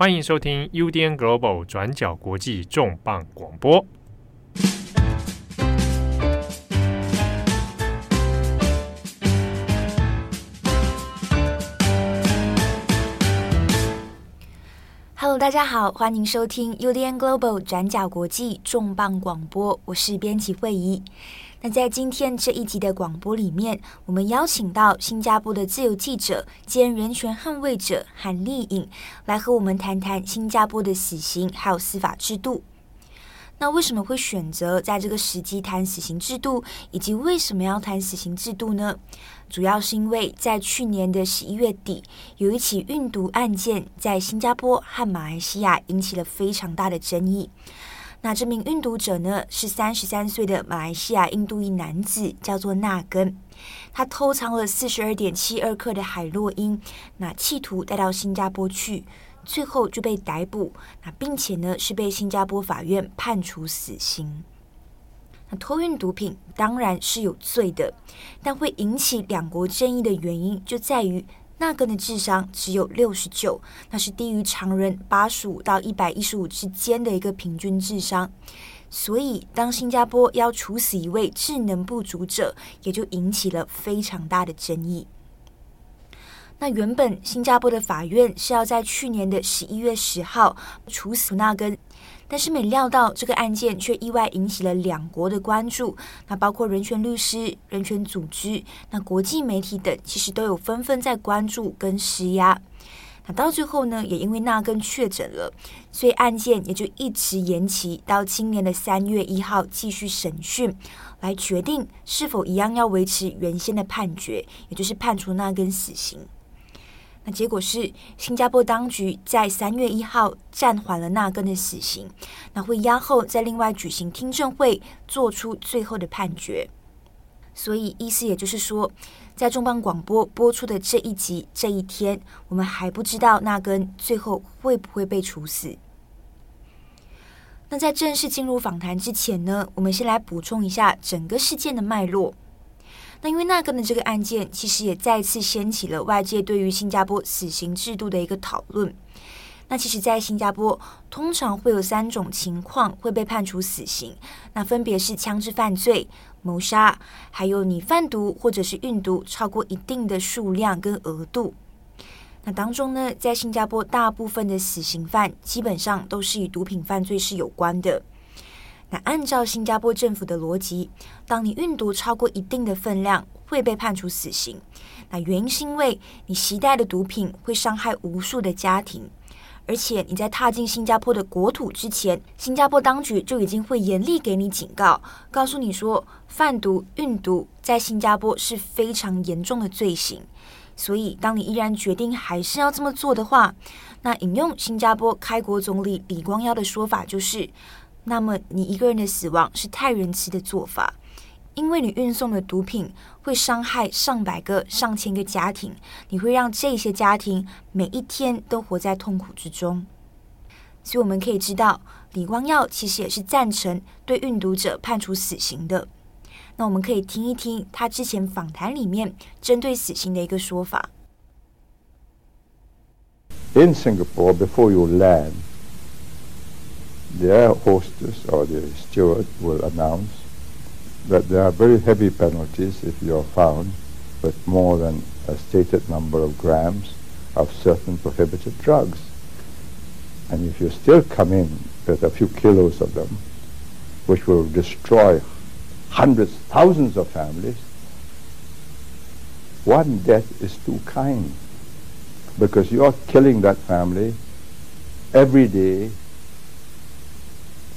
欢迎收听 UDN Global 转角国际重磅广播。Hello，大家好，欢迎收听 UDN Global 转角国际重磅广播，我是编辑惠仪。那在今天这一集的广播里面，我们邀请到新加坡的自由记者兼人权捍卫者韩丽颖来和我们谈谈新加坡的死刑还有司法制度。那为什么会选择在这个时机谈死刑制度，以及为什么要谈死刑制度呢？主要是因为在去年的十一月底，有一起运毒案件在新加坡和马来西亚引起了非常大的争议。那这名运毒者呢，是三十三岁的马来西亚印度裔男子，叫做纳根。他偷藏了四十二点七二克的海洛因，那企图带到新加坡去，最后就被逮捕。那并且呢，是被新加坡法院判处死刑。那偷运毒品当然是有罪的，但会引起两国争议的原因就在于。那根的智商只有六十九，那是低于常人八十五到一百一十五之间的一个平均智商。所以，当新加坡要处死一位智能不足者，也就引起了非常大的争议。那原本新加坡的法院是要在去年的十一月十号处死那根。但是没料到，这个案件却意外引起了两国的关注。那包括人权律师、人权组织、那国际媒体等，其实都有纷纷在关注跟施压。那到最后呢，也因为纳根确诊了，所以案件也就一直延期到今年的三月一号继续审讯，来决定是否一样要维持原先的判决，也就是判处纳根死刑。结果是，新加坡当局在三月一号暂缓了纳根的死刑，那会押后再另外举行听证会，做出最后的判决。所以意思也就是说，在重磅广播播出的这一集这一天，我们还不知道纳根最后会不会被处死。那在正式进入访谈之前呢，我们先来补充一下整个事件的脉络。那因为那根的这个案件，其实也再次掀起了外界对于新加坡死刑制度的一个讨论。那其实，在新加坡通常会有三种情况会被判处死刑，那分别是枪支犯罪、谋杀，还有你贩毒或者是运毒超过一定的数量跟额度。那当中呢，在新加坡大部分的死刑犯基本上都是与毒品犯罪是有关的。那按照新加坡政府的逻辑，当你运毒超过一定的分量，会被判处死刑。那原因是因为你携带的毒品会伤害无数的家庭，而且你在踏进新加坡的国土之前，新加坡当局就已经会严厉给你警告，告诉你说，贩毒、运毒在新加坡是非常严重的罪行。所以，当你依然决定还是要这么做的话，那引用新加坡开国总理李光耀的说法就是。那么，你一个人的死亡是太仁慈的做法，因为你运送的毒品会伤害上百个、上千个家庭，你会让这些家庭每一天都活在痛苦之中。所以我们可以知道，李光耀其实也是赞成对运毒者判处死刑的。那我们可以听一听他之前访谈里面针对死刑的一个说法。In Singapore, before you land. The air hostess or the steward will announce that there are very heavy penalties if you are found with more than a stated number of grams of certain prohibited drugs. And if you still come in with a few kilos of them, which will destroy hundreds, thousands of families, one death is too kind because you are killing that family every day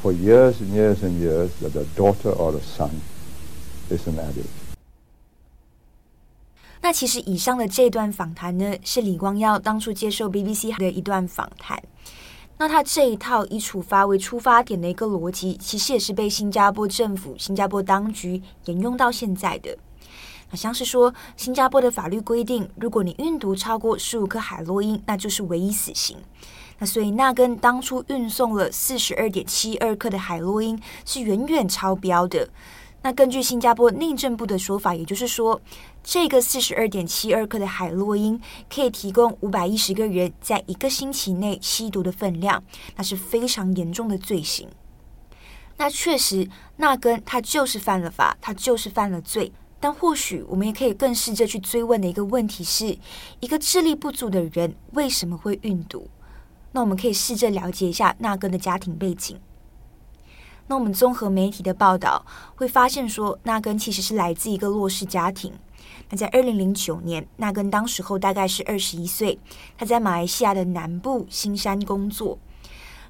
for years and years and years that a daughter or a son is an addict. 那其实以上的这段访谈呢，是李光耀当初接受 BBC 的一段访谈。那他这一套以处罚为出发点的一个逻辑，其实也是被新加坡政府、新加坡当局沿用到现在的。好像是说，新加坡的法律规定，如果你运毒超过十五克海洛因，那就是唯一死刑。那所以，纳根当初运送了四十二点七二克的海洛因是远远超标的，那根据新加坡内政部的说法，也就是说，这个四十二点七二克的海洛因可以提供五百一十个人在一个星期内吸毒的分量，那是非常严重的罪行。那确实，纳根他就是犯了法，他就是犯了罪。但或许我们也可以更试着去追问的一个问题是：一个智力不足的人为什么会运毒？那我们可以试着了解一下纳根的家庭背景。那我们综合媒体的报道，会发现说，纳根其实是来自一个弱势家庭。那在二零零九年，纳根当时候大概是二十一岁，他在马来西亚的南部新山工作。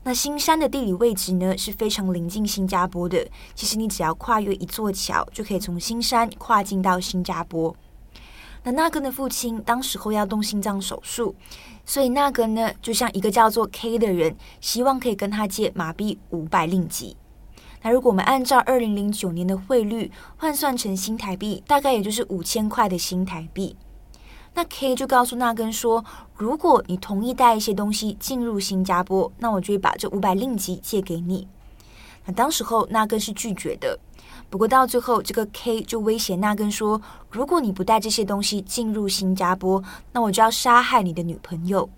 那新山的地理位置呢，是非常临近新加坡的。其实你只要跨越一座桥，就可以从新山跨境到新加坡。那纳根的父亲当时候要动心脏手术，所以纳根呢，就像一个叫做 K 的人，希望可以跟他借马币五百令吉。那如果我们按照二零零九年的汇率换算成新台币，大概也就是五千块的新台币。那 K 就告诉纳根说，如果你同意带一些东西进入新加坡，那我就会把这五百令吉借给你。那当时候纳根是拒绝的，不过到最后，这个 K 就威胁纳根说，如果你不带这些东西进入新加坡，那我就要杀害你的女朋友。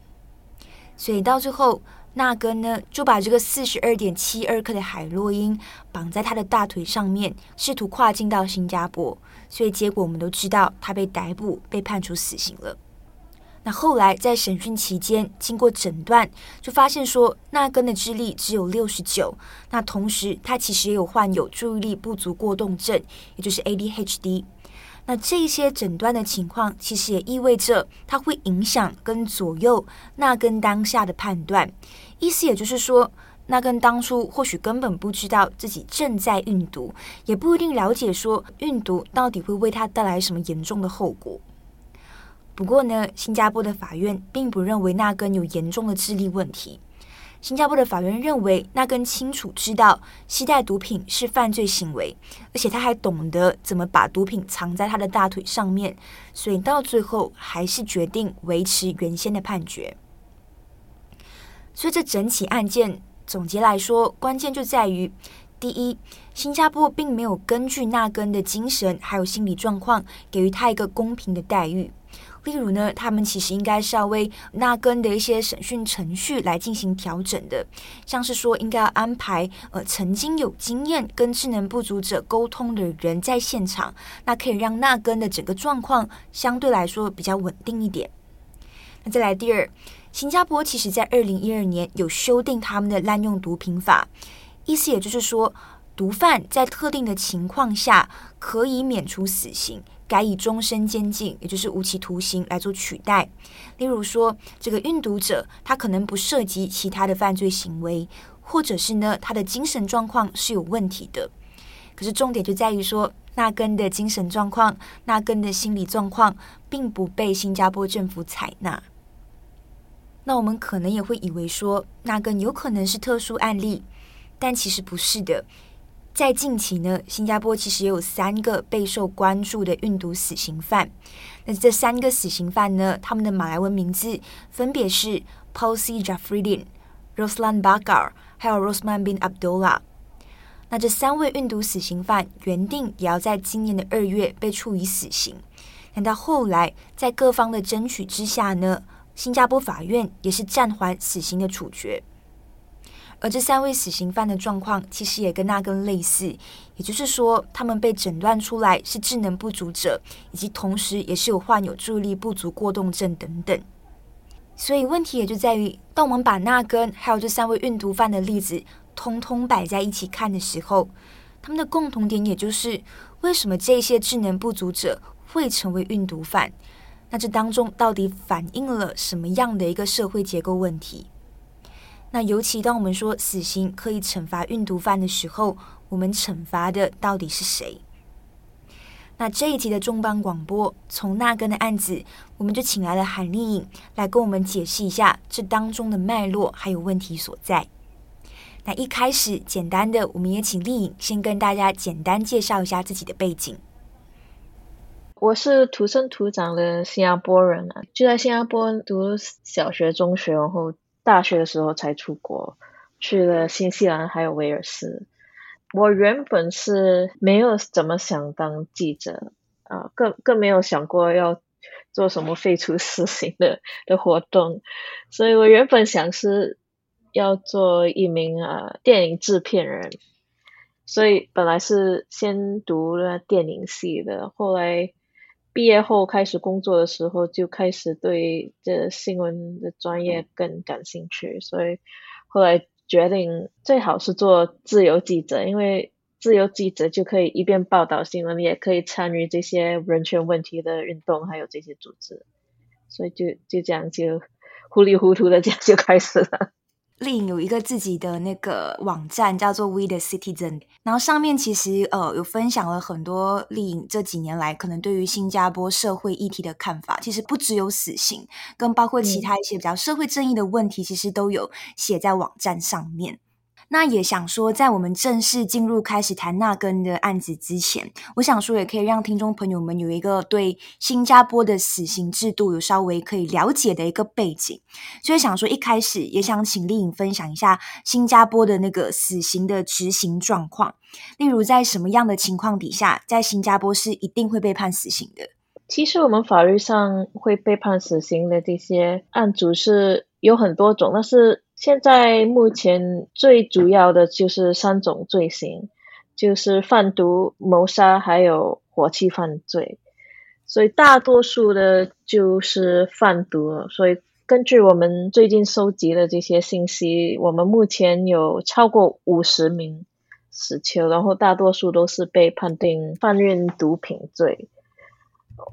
所以到最后。纳根呢，就把这个四十二点七二克的海洛因绑在他的大腿上面，试图跨境到新加坡。所以结果我们都知道，他被逮捕，被判处死刑了。那后来在审讯期间，经过诊断，就发现说，纳根的智力只有六十九。那同时，他其实也有患有注意力不足过动症，也就是 ADHD。那这些诊断的情况，其实也意味着它会影响跟左右纳根当下的判断。意思也就是说，纳根当初或许根本不知道自己正在运毒，也不一定了解说运毒到底会为他带来什么严重的后果。不过呢，新加坡的法院并不认为纳根有严重的智力问题。新加坡的法院认为，纳根清楚知道携带毒品是犯罪行为，而且他还懂得怎么把毒品藏在他的大腿上面，所以到最后还是决定维持原先的判决。所以这整起案件总结来说，关键就在于：第一，新加坡并没有根据纳根的精神还有心理状况，给予他一个公平的待遇。例如呢，他们其实应该是要为纳根的一些审讯程序来进行调整的，像是说应该要安排呃曾经有经验跟智能不足者沟通的人在现场，那可以让纳根的整个状况相对来说比较稳定一点。那再来第二，新加坡其实在二零一二年有修订他们的滥用毒品法，意思也就是说，毒贩在特定的情况下可以免除死刑。改以终身监禁，也就是无期徒刑来做取代。例如说，这个运毒者他可能不涉及其他的犯罪行为，或者是呢，他的精神状况是有问题的。可是重点就在于说，那根的精神状况、那根的心理状况，并不被新加坡政府采纳。那我们可能也会以为说，那根有可能是特殊案例，但其实不是的。在近期呢，新加坡其实也有三个备受关注的运毒死刑犯。那这三个死刑犯呢，他们的马来文名字分别是 p a u l C. Jafrudin、Roslan Bakar，还有 Rosman bin Abdullah。那这三位运毒死刑犯原定也要在今年的二月被处以死刑，但到后来在各方的争取之下呢，新加坡法院也是暂缓死刑的处决。而这三位死刑犯的状况其实也跟纳根类似，也就是说，他们被诊断出来是智能不足者，以及同时也是有患有注意力不足过动症等等。所以问题也就在于，当我们把纳根还有这三位运毒犯的例子通通摆在一起看的时候，他们的共同点也就是为什么这些智能不足者会成为运毒犯？那这当中到底反映了什么样的一个社会结构问题？那尤其当我们说死刑可以惩罚运毒犯的时候，我们惩罚的到底是谁？那这一集的重磅广播，从那根的案子，我们就请来了韩丽颖来跟我们解释一下这当中的脉络还有问题所在。那一开始，简单的，我们也请丽颖先跟大家简单介绍一下自己的背景。我是土生土长的新加坡人啊，就在新加坡读小学、中学，然后。大学的时候才出国，去了新西兰还有威尔斯。我原本是没有怎么想当记者啊，更更没有想过要做什么废除死刑的的活动，所以我原本想是要做一名啊电影制片人，所以本来是先读了电影系的，后来毕业后开始工作的时候，就开始对这新闻的专业更感兴趣，所以后来。决定最好是做自由记者，因为自由记者就可以一边报道新闻，也可以参与这些人权问题的运动，还有这些组织，所以就就这样就糊里糊涂的这样就开始了。丽颖有一个自己的那个网站，叫做 We the Citizen，然后上面其实呃有分享了很多丽颖这几年来可能对于新加坡社会议题的看法。其实不只有死刑，跟包括其他一些比较社会正义的问题，其实都有写在网站上面。那也想说，在我们正式进入开始谈纳根的案子之前，我想说也可以让听众朋友们有一个对新加坡的死刑制度有稍微可以了解的一个背景。所以想说一开始也想请丽颖分享一下新加坡的那个死刑的执行状况，例如在什么样的情况底下，在新加坡是一定会被判死刑的。其实我们法律上会被判死刑的这些案组是有很多种，但是。现在目前最主要的就是三种罪行，就是贩毒、谋杀还有火器犯罪。所以大多数的就是贩毒。所以根据我们最近收集的这些信息，我们目前有超过五十名死囚，然后大多数都是被判定贩运毒品罪。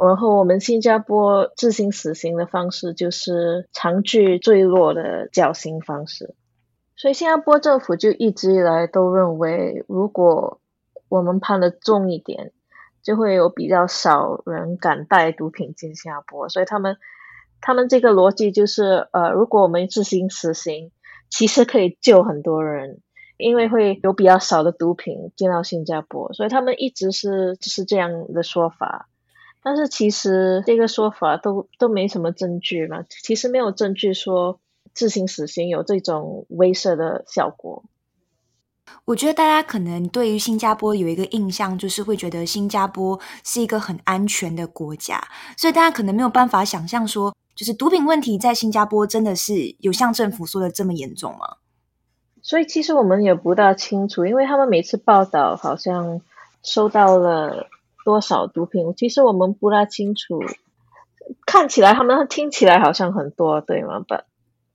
然后我们新加坡执行死刑的方式就是长距坠落的绞刑方式，所以新加坡政府就一直以来都认为，如果我们判的重一点，就会有比较少人敢带毒品进新加坡，所以他们他们这个逻辑就是，呃，如果我们执行死刑，其实可以救很多人，因为会有比较少的毒品进到新加坡，所以他们一直是就是这样的说法。但是其实这个说法都都没什么证据嘛，其实没有证据说执行死刑有这种威慑的效果。我觉得大家可能对于新加坡有一个印象，就是会觉得新加坡是一个很安全的国家，所以大家可能没有办法想象说，就是毒品问题在新加坡真的是有像政府说的这么严重吗？所以其实我们也不大清楚，因为他们每次报道好像收到了。多少毒品？其实我们不大清楚。看起来他们听起来好像很多，对吗？不，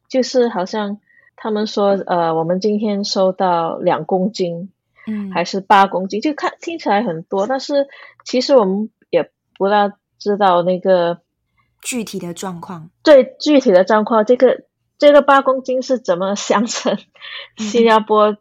就是好像他们说，呃，我们今天收到两公斤，嗯，还是八公斤，就看听起来很多，但是其实我们也不大知道那个具体的状况。对，具体的状况，这个这个八公斤是怎么想成新加坡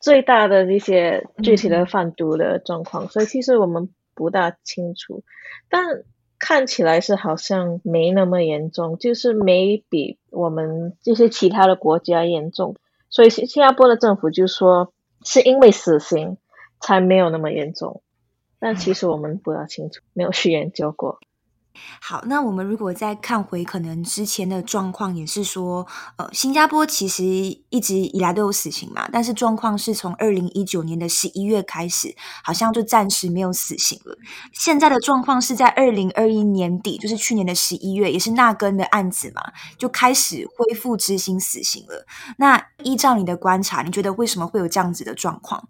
最大的一些具体的贩毒的状况？嗯，所以其实我们。不大清楚，但看起来是好像没那么严重，就是没比我们这些其他的国家严重。所以新加坡的政府就说是因为死刑才没有那么严重，但其实我们不大清楚，没有去研究过。好，那我们如果再看回可能之前的状况，也是说，呃，新加坡其实一直以来都有死刑嘛，但是状况是从二零一九年的十一月开始，好像就暂时没有死刑了。现在的状况是在二零二一年底，就是去年的十一月，也是纳根的案子嘛，就开始恢复执行死刑了。那依照你的观察，你觉得为什么会有这样子的状况？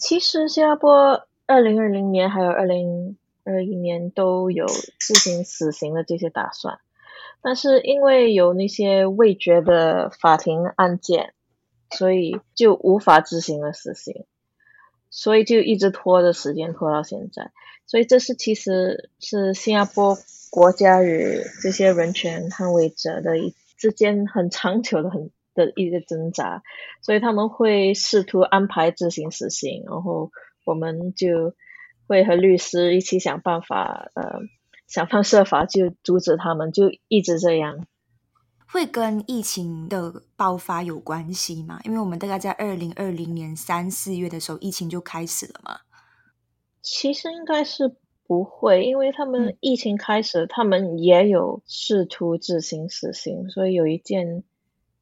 其实新加坡二零二零年还有二零。二一年都有执行死刑的这些打算，但是因为有那些未决的法庭案件，所以就无法执行了死刑，所以就一直拖着时间拖到现在。所以这是其实是新加坡国家与这些人权捍卫者的一之间很长久的很的一个挣扎，所以他们会试图安排执行死刑，然后我们就。会和律师一起想办法，呃，想方设法就阻止他们，就一直这样。会跟疫情的爆发有关系吗？因为我们大概在二零二零年三四月的时候，疫情就开始了嘛。其实应该是不会，因为他们疫情开始，嗯、他们也有试图执行死刑，所以有一件，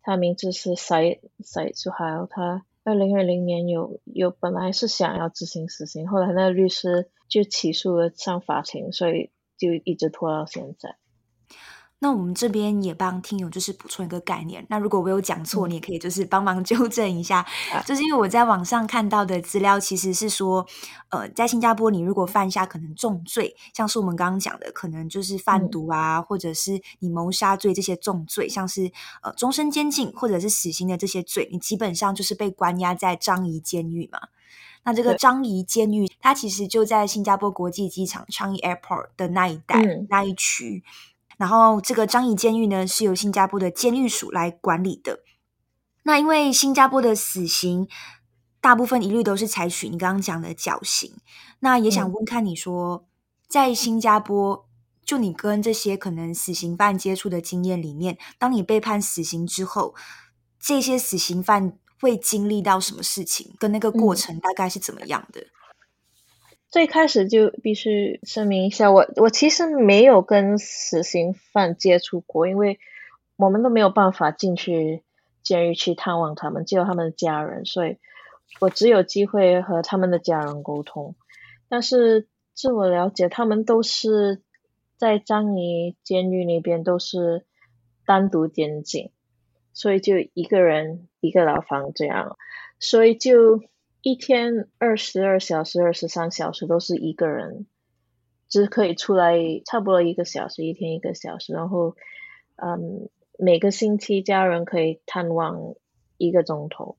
他名字是塞塞苏海尔，他二零二零年有有本来是想要执行死刑，后来那个律师就起诉了上法庭，所以就一直拖到现在。那我们这边也帮听友就是补充一个概念。那如果我有讲错，你也可以就是帮忙 纠正一下。嗯、就是因为我在网上看到的资料，其实是说，呃，在新加坡，你如果犯下可能重罪，像是我们刚刚讲的，可能就是贩毒啊，嗯、或者是你谋杀罪这些重罪，像是呃终身监禁或者是死刑的这些罪，你基本上就是被关押在樟宜监狱嘛。那这个樟宜监狱，它其实就在新加坡国际机场 Changi Airport 的那一带、嗯、那一区。然后，这个樟宜监狱呢，是由新加坡的监狱署来管理的。那因为新加坡的死刑大部分一律都是采取你刚刚讲的绞刑。那也想问看你说，在新加坡，就你跟这些可能死刑犯接触的经验里面，当你被判死刑之后，这些死刑犯会经历到什么事情？跟那个过程大概是怎么样的？嗯最开始就必须声明一下，我我其实没有跟死刑犯接触过，因为我们都没有办法进去监狱去探望他们，只有他们的家人，所以我只有机会和他们的家人沟通。但是据我了解，他们都是在樟宜监狱那边都是单独监禁，所以就一个人一个牢房这样，所以就。一天二十二小时、二十三小时都是一个人，只可以出来差不多一个小时，一天一个小时。然后，嗯，每个星期家人可以探望一个钟头，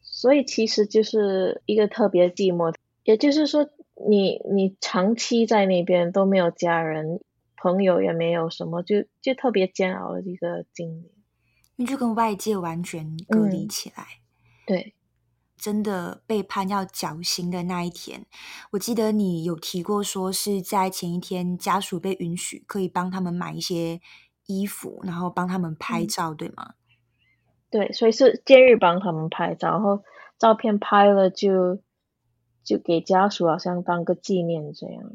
所以其实就是一个特别寂寞。也就是说你，你你长期在那边都没有家人、朋友，也没有什么，就就特别煎熬的一个经历，你就跟外界完全隔离起来，嗯、对。真的被判要绞刑的那一天，我记得你有提过，说是在前一天，家属被允许可以帮他们买一些衣服，然后帮他们拍照，嗯、对吗？对，所以是监狱帮他们拍照，然后照片拍了就就给家属好像当个纪念这样。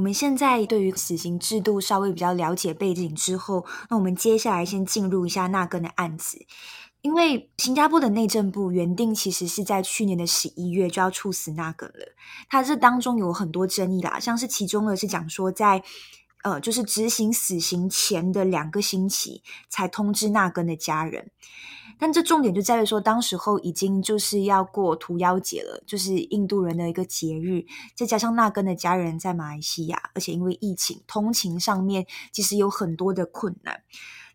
我们现在对于死刑制度稍微比较了解背景之后，那我们接下来先进入一下那根的案子。因为新加坡的内政部原定其实是在去年的十一月就要处死纳根了，他这当中有很多争议啦，像是其中的是讲说在呃就是执行死刑前的两个星期才通知纳根的家人。但这重点就在于说，当时候已经就是要过屠妖节了，就是印度人的一个节日。再加上纳根的家人在马来西亚，而且因为疫情，通勤上面其实有很多的困难。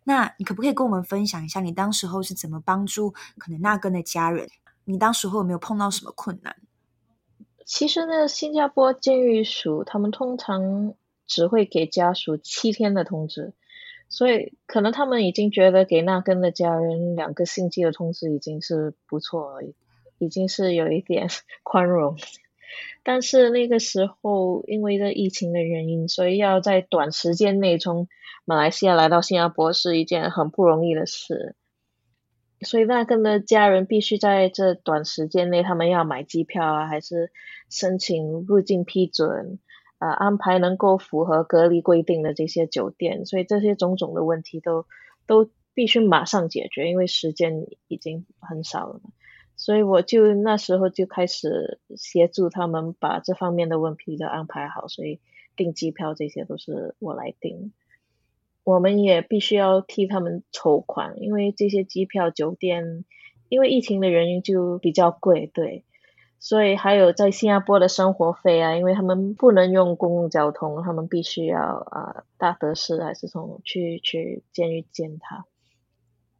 那你可不可以跟我们分享一下，你当时候是怎么帮助可能纳根的家人？你当时候有没有碰到什么困难？其实呢，新加坡监狱署他们通常只会给家属七天的通知。所以，可能他们已经觉得给纳根的家人两个星期的通知已经是不错，已经是有一点 宽容。但是那个时候，因为这疫情的原因，所以要在短时间内从马来西亚来到新加坡是一件很不容易的事。所以，纳根的家人必须在这短时间内，他们要买机票啊，还是申请入境批准。呃，安排能够符合隔离规定的这些酒店，所以这些种种的问题都都必须马上解决，因为时间已经很少了。所以我就那时候就开始协助他们把这方面的问题都安排好，所以订机票这些都是我来订。我们也必须要替他们筹款，因为这些机票、酒店，因为疫情的原因就比较贵，对。所以还有在新加坡的生活费啊，因为他们不能用公共交通，他们必须要啊大德士还是从去去监狱见他，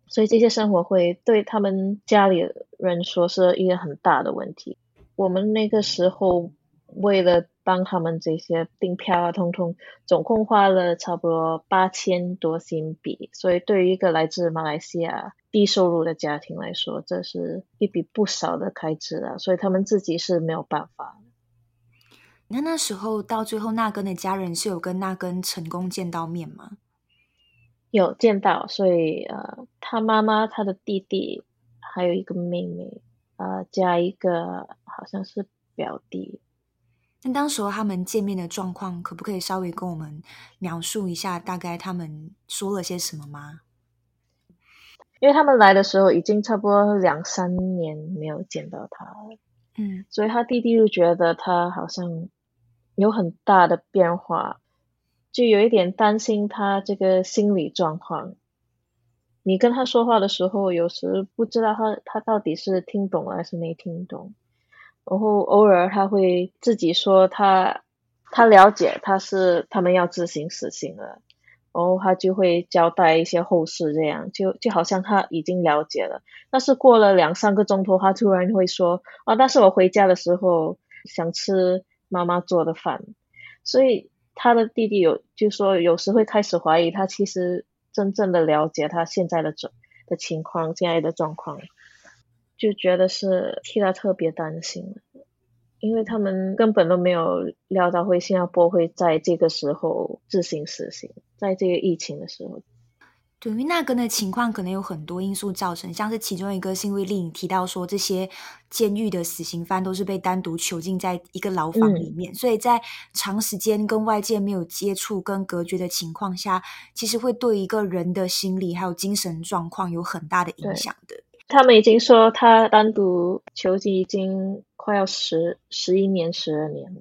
所以这些生活费对他们家里人说是一个很大的问题。我们那个时候为了帮他们这些订票啊，通通总共花了差不多八千多新币。所以对于一个来自马来西亚低收入的家庭来说，这是一笔不少的开支啊。所以他们自己是没有办法。那那时候到最后，纳根的家人是有跟纳根成功见到面吗？有见到，所以呃，他妈妈、他的弟弟还有一个妹妹，呃，加一个好像是表弟。那当时候他们见面的状况，可不可以稍微跟我们描述一下？大概他们说了些什么吗？因为他们来的时候已经差不多两三年没有见到他了，嗯，所以他弟弟就觉得他好像有很大的变化。就有一点担心他这个心理状况。你跟他说话的时候，有时不知道他他到底是听懂了还是没听懂。然后偶尔他会自己说他他了解他是他们要执行死刑了，然后他就会交代一些后事，这样就就好像他已经了解了。但是过了两三个钟头，他突然会说啊，但是我回家的时候想吃妈妈做的饭，所以。他的弟弟有就说，有时会开始怀疑他其实真正的了解他现在的状的情况，现在的状况，就觉得是替他特别担心，因为他们根本都没有料到会新加坡会在这个时候自行死刑，在这个疫情的时候。对于那个的情况，可能有很多因素造成，像是其中一个是因为丽颖提到说，这些监狱的死刑犯都是被单独囚禁在一个牢房里面，嗯、所以在长时间跟外界没有接触跟隔绝的情况下，其实会对一个人的心理还有精神状况有很大的影响的。他们已经说他单独囚禁已经快要十十一年、十二年了。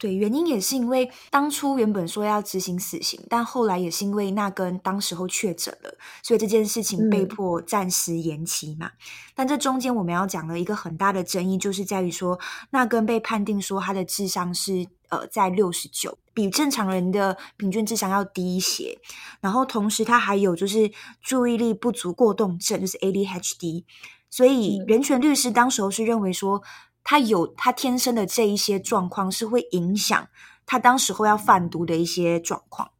对，原因也是因为当初原本说要执行死刑，但后来也是因为那根当时候确诊了，所以这件事情被迫暂时延期嘛。嗯、但这中间我们要讲的一个很大的争议，就是在于说那根被判定说他的智商是呃在六十九，比正常人的平均智商要低一些。然后同时他还有就是注意力不足过动症，就是 ADHD。所以人权律师当时候是认为说。他有他天生的这一些状况，是会影响他当时候要贩毒的一些状况。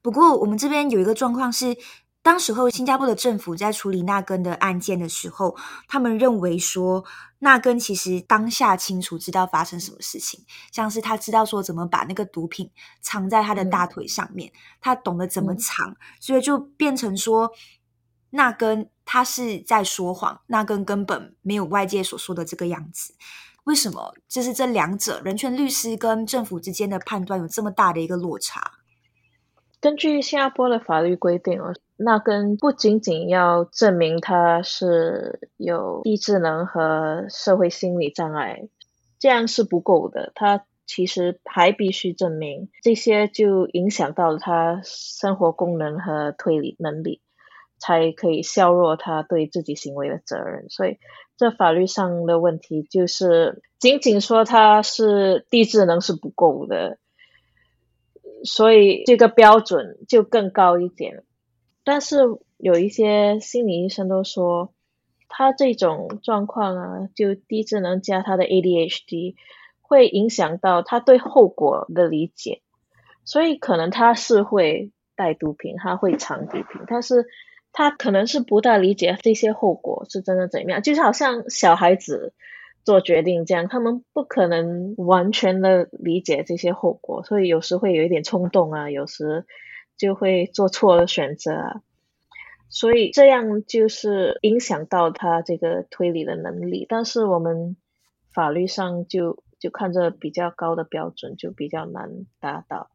不过，我们这边有一个状况是，当时候新加坡的政府在处理纳根的案件的时候，他们认为说，纳根其实当下清楚知道发生什么事情，像是他知道说怎么把那个毒品藏在他的大腿上面，他懂得怎么藏，所以就变成说。纳根他是在说谎，纳根根本没有外界所说的这个样子。为什么？就是这两者人权律师跟政府之间的判断有这么大的一个落差？根据新加坡的法律规定哦，那根不仅仅要证明他是有低智能和社会心理障碍，这样是不够的。他其实还必须证明这些就影响到了他生活功能和推理能力。才可以削弱他对自己行为的责任，所以这法律上的问题就是，仅仅说他是低智能是不够的，所以这个标准就更高一点。但是有一些心理医生都说，他这种状况啊，就低智能加他的 ADHD，会影响到他对后果的理解，所以可能他是会带毒品，他会藏毒品，但是。他可能是不大理解这些后果是真的怎样，就是好像小孩子做决定这样，他们不可能完全的理解这些后果，所以有时会有一点冲动啊，有时就会做错了选择，所以这样就是影响到他这个推理的能力。但是我们法律上就就看着比较高的标准，就比较难达到，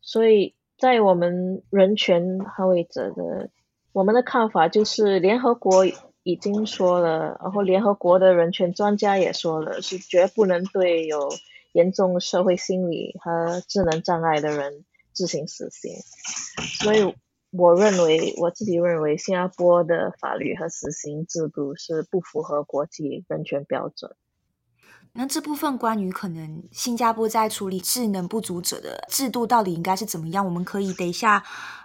所以在我们人权捍卫者的。我们的看法就是，联合国已经说了，然后联合国的人权专家也说了，是绝不能对有严重社会心理和智能障碍的人执行死刑。所以，我认为，我自己认为，新加坡的法律和死刑制度是不符合国际人权标准。那这部分关于可能新加坡在处理智能不足者的制度到底应该是怎么样？我们可以等一下，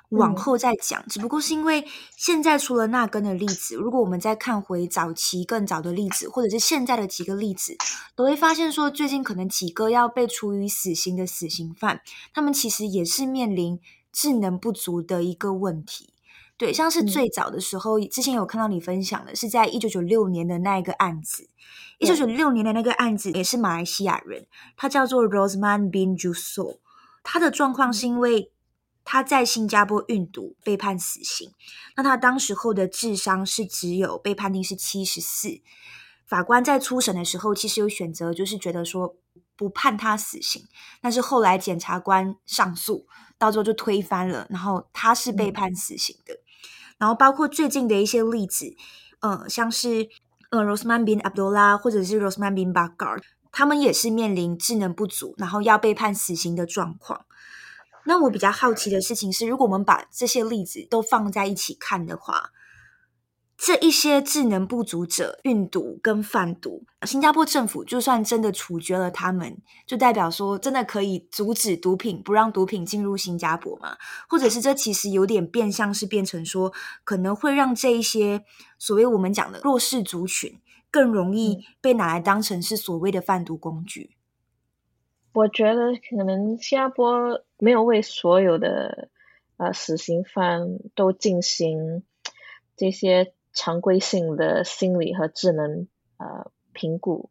往后再讲。嗯、只不过是因为现在除了那根的例子，如果我们再看回早期更早的例子，或者是现在的几个例子，都会发现说，最近可能几个要被处以死刑的死刑犯，他们其实也是面临智能不足的一个问题。对，像是最早的时候，嗯、之前有看到你分享的，是在一九九六年的那一个案子。一九九六年的那个案子也是马来西亚人，他叫做 Rosman bin Juso。他的状况是因为他在新加坡运毒被判死刑，那他当时候的智商是只有被判定是七十四。法官在初审的时候，其实有选择，就是觉得说不判他死刑，但是后来检察官上诉，到最后就推翻了，然后他是被判死刑的。嗯然后包括最近的一些例子，呃，像是呃，Rosman bin Abdullah 或者是 Rosman bin Bakar，他们也是面临智能不足，然后要被判死刑的状况。那我比较好奇的事情是，如果我们把这些例子都放在一起看的话。这一些智能不足者运毒跟贩毒，新加坡政府就算真的处决了他们，就代表说真的可以阻止毒品，不让毒品进入新加坡吗？或者是这其实有点变相是变成说，可能会让这一些所谓我们讲的弱势族群更容易被拿来当成是所谓的贩毒工具？我觉得可能新加坡没有为所有的呃死刑犯都进行这些。常规性的心理和智能呃评估，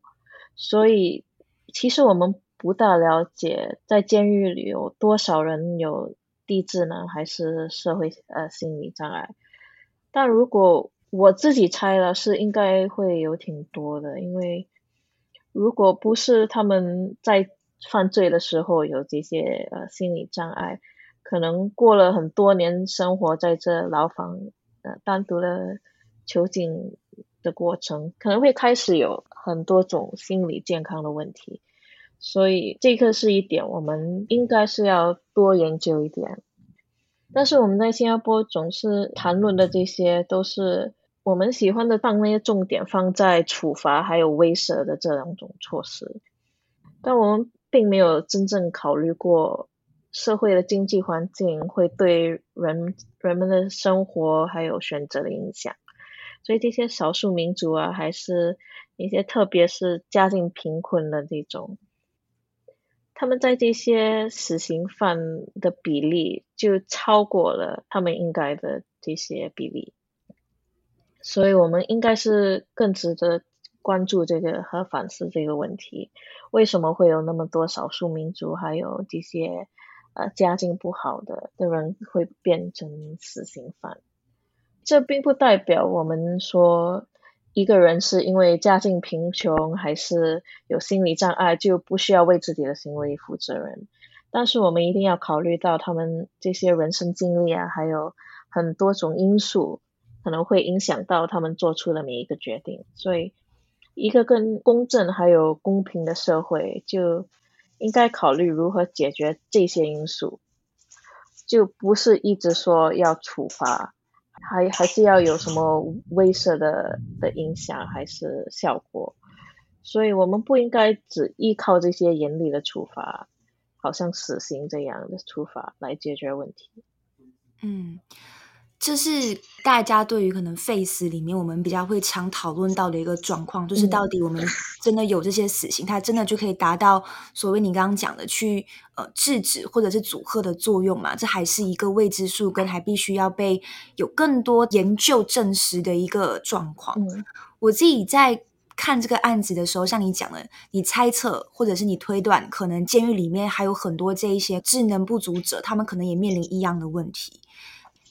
所以其实我们不大了解在监狱里有多少人有低智能还是社会呃心理障碍。但如果我自己猜了，是应该会有挺多的，因为如果不是他们在犯罪的时候有这些呃心理障碍，可能过了很多年生活在这牢房呃单独的。囚禁的过程可能会开始有很多种心理健康的问题，所以这个是一点，我们应该是要多研究一点。但是我们在新加坡总是谈论的这些，都是我们喜欢的，把那些重点放在处罚还有威慑的这两种措施，但我们并没有真正考虑过社会的经济环境会对人人们的生活还有选择的影响。所以这些少数民族啊，还是一些特别是家境贫困的这种，他们在这些死刑犯的比例就超过了他们应该的这些比例，所以我们应该是更值得关注这个和反思这个问题：为什么会有那么多少数民族还有这些呃家境不好的的人会变成死刑犯？这并不代表我们说一个人是因为家境贫穷还是有心理障碍就不需要为自己的行为负责任。但是我们一定要考虑到他们这些人生经历啊，还有很多种因素可能会影响到他们做出的每一个决定。所以，一个更公正还有公平的社会就应该考虑如何解决这些因素，就不是一直说要处罚。还还是要有什么威慑的的影响还是效果，所以我们不应该只依靠这些严厉的处罚，好像死刑这样的处罚来解决问题。嗯。这是大家对于可能 face 里面我们比较会常讨论到的一个状况，就是到底我们真的有这些死刑，它真的就可以达到所谓你刚刚讲的去呃制止或者是阻吓的作用嘛？这还是一个未知数，跟还必须要被有更多研究证实的一个状况。嗯，我自己在看这个案子的时候，像你讲的，你猜测或者是你推断，可能监狱里面还有很多这一些智能不足者，他们可能也面临一样的问题。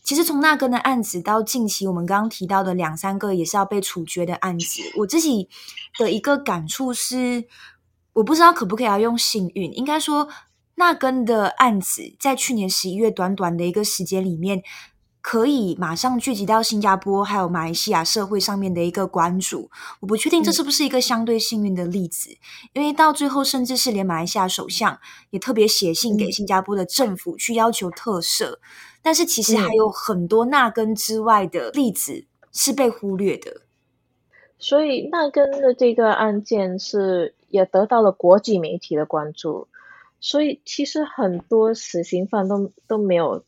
其实从那根的案子到近期我们刚刚提到的两三个也是要被处决的案子，我自己的一个感触是，我不知道可不可以要用幸运，应该说那根的案子在去年十一月短短的一个时间里面，可以马上聚集到新加坡还有马来西亚社会上面的一个关注。我不确定这是不是一个相对幸运的例子，嗯、因为到最后甚至是连马来西亚首相也特别写信给新加坡的政府去要求特赦。但是其实还有很多纳根之外的例子是被忽略的，所以纳根的这个案件是也得到了国际媒体的关注，所以其实很多死刑犯都都没有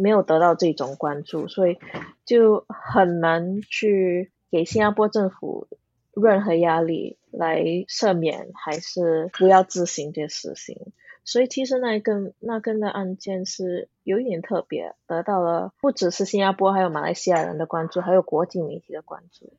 没有得到这种关注，所以就很难去给新加坡政府任何压力来赦免，还是不要执行这死刑。所以其实那一根那根的案件是有一点特别，得到了不只是新加坡，还有马来西亚人的关注，还有国际媒体的关注。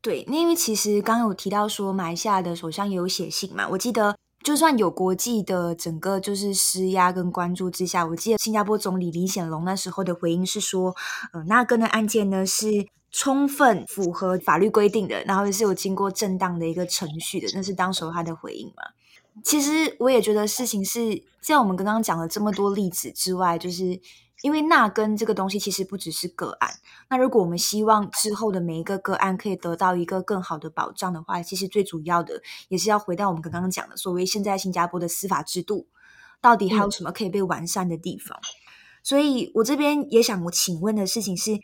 对，因为其实刚刚有提到说马来西亚的首相也有写信嘛，我记得就算有国际的整个就是施压跟关注之下，我记得新加坡总理李显龙那时候的回应是说，呃，那根的案件呢是充分符合法律规定的，然后是有经过正当的一个程序的，那是当时候他的回应嘛。其实我也觉得事情是在我们刚刚讲了这么多例子之外，就是因为那根这个东西其实不只是个案。那如果我们希望之后的每一个个案可以得到一个更好的保障的话，其实最主要的也是要回到我们刚刚讲的所谓现在新加坡的司法制度到底还有什么可以被完善的地方。所以我这边也想我请问的事情是。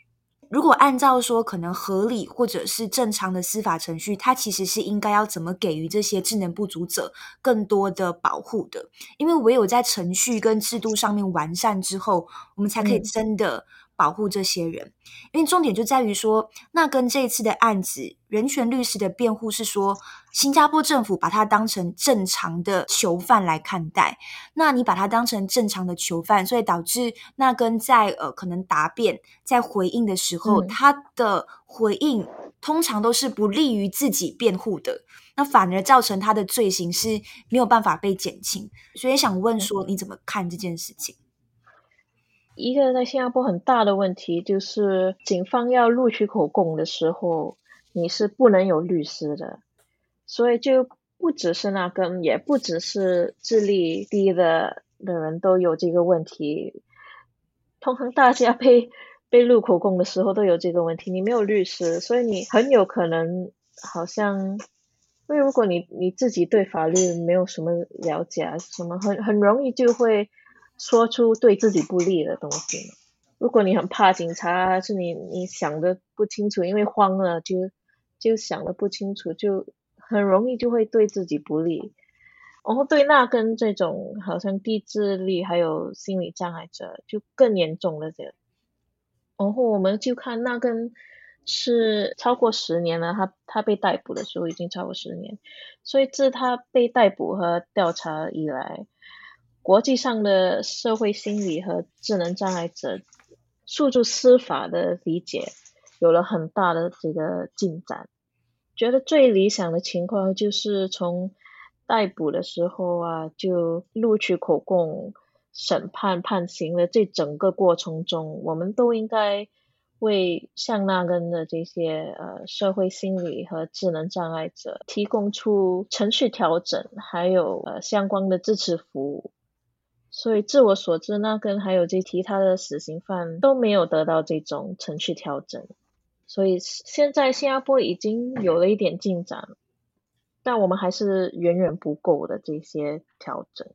如果按照说可能合理或者是正常的司法程序，它其实是应该要怎么给予这些智能不足者更多的保护的？因为唯有在程序跟制度上面完善之后，我们才可以真的。保护这些人，因为重点就在于说，那跟这一次的案子，人权律师的辩护是说，新加坡政府把他当成正常的囚犯来看待。那你把他当成正常的囚犯，所以导致那跟在呃可能答辩在回应的时候，嗯、他的回应通常都是不利于自己辩护的，那反而造成他的罪行是没有办法被减轻。所以想问说，你怎么看这件事情？一个在新加坡很大的问题就是，警方要录取口供的时候，你是不能有律师的，所以就不只是那根，也不只是智力低的的人都有这个问题。通常大家被被录口供的时候都有这个问题，你没有律师，所以你很有可能好像，因为如果你你自己对法律没有什么了解啊，什么很很容易就会。说出对自己不利的东西。如果你很怕警察，是你你想的不清楚，因为慌了就就想的不清楚，就很容易就会对自己不利。然后对那跟这种好像低智力还有心理障碍者就更严重了这。然后我们就看那跟是超过十年了，他他被逮捕的时候已经超过十年，所以自他被逮捕和调查以来。国际上的社会心理和智能障碍者诉诸司法的理解有了很大的这个进展。觉得最理想的情况就是从逮捕的时候啊，就录取口供、审判、判刑的这整个过程中，我们都应该为像那根的这些呃社会心理和智能障碍者提供出程序调整，还有呃相关的支持服务。所以，据我所知，那根还有这其他的死刑犯都没有得到这种程序调整。所以，现在新加坡已经有了一点进展，但我们还是远远不够的这些调整。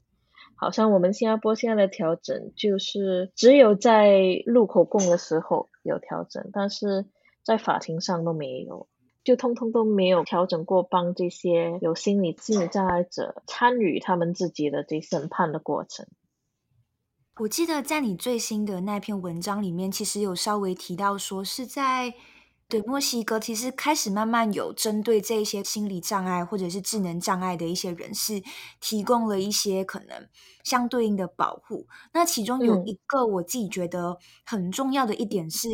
好像我们新加坡现在的调整，就是只有在录口供的时候有调整，但是在法庭上都没有，就通通都没有调整过，帮这些有心理心理障碍者参与他们自己的这审判的过程。我记得在你最新的那篇文章里面，其实有稍微提到说，是在对墨西哥，其实开始慢慢有针对这一些心理障碍或者是智能障碍的一些人士，提供了一些可能相对应的保护。那其中有一个我自己觉得很重要的一点是，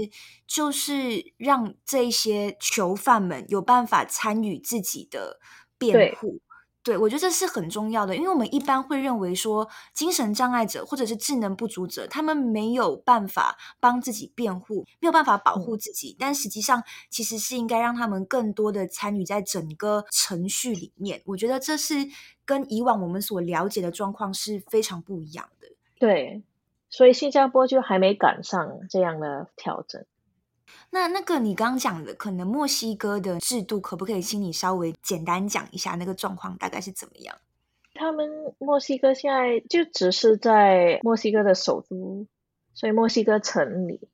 就是让这些囚犯们有办法参与自己的辩护。对，我觉得这是很重要的，因为我们一般会认为说，精神障碍者或者是智能不足者，他们没有办法帮自己辩护，没有办法保护自己，嗯、但实际上其实是应该让他们更多的参与在整个程序里面。我觉得这是跟以往我们所了解的状况是非常不一样的。对，所以新加坡就还没赶上这样的调整。那那个你刚刚讲的，可能墨西哥的制度，可不可以请你稍微简单讲一下那个状况大概是怎么样？他们墨西哥现在就只是在墨西哥的首都，所以墨西哥城里，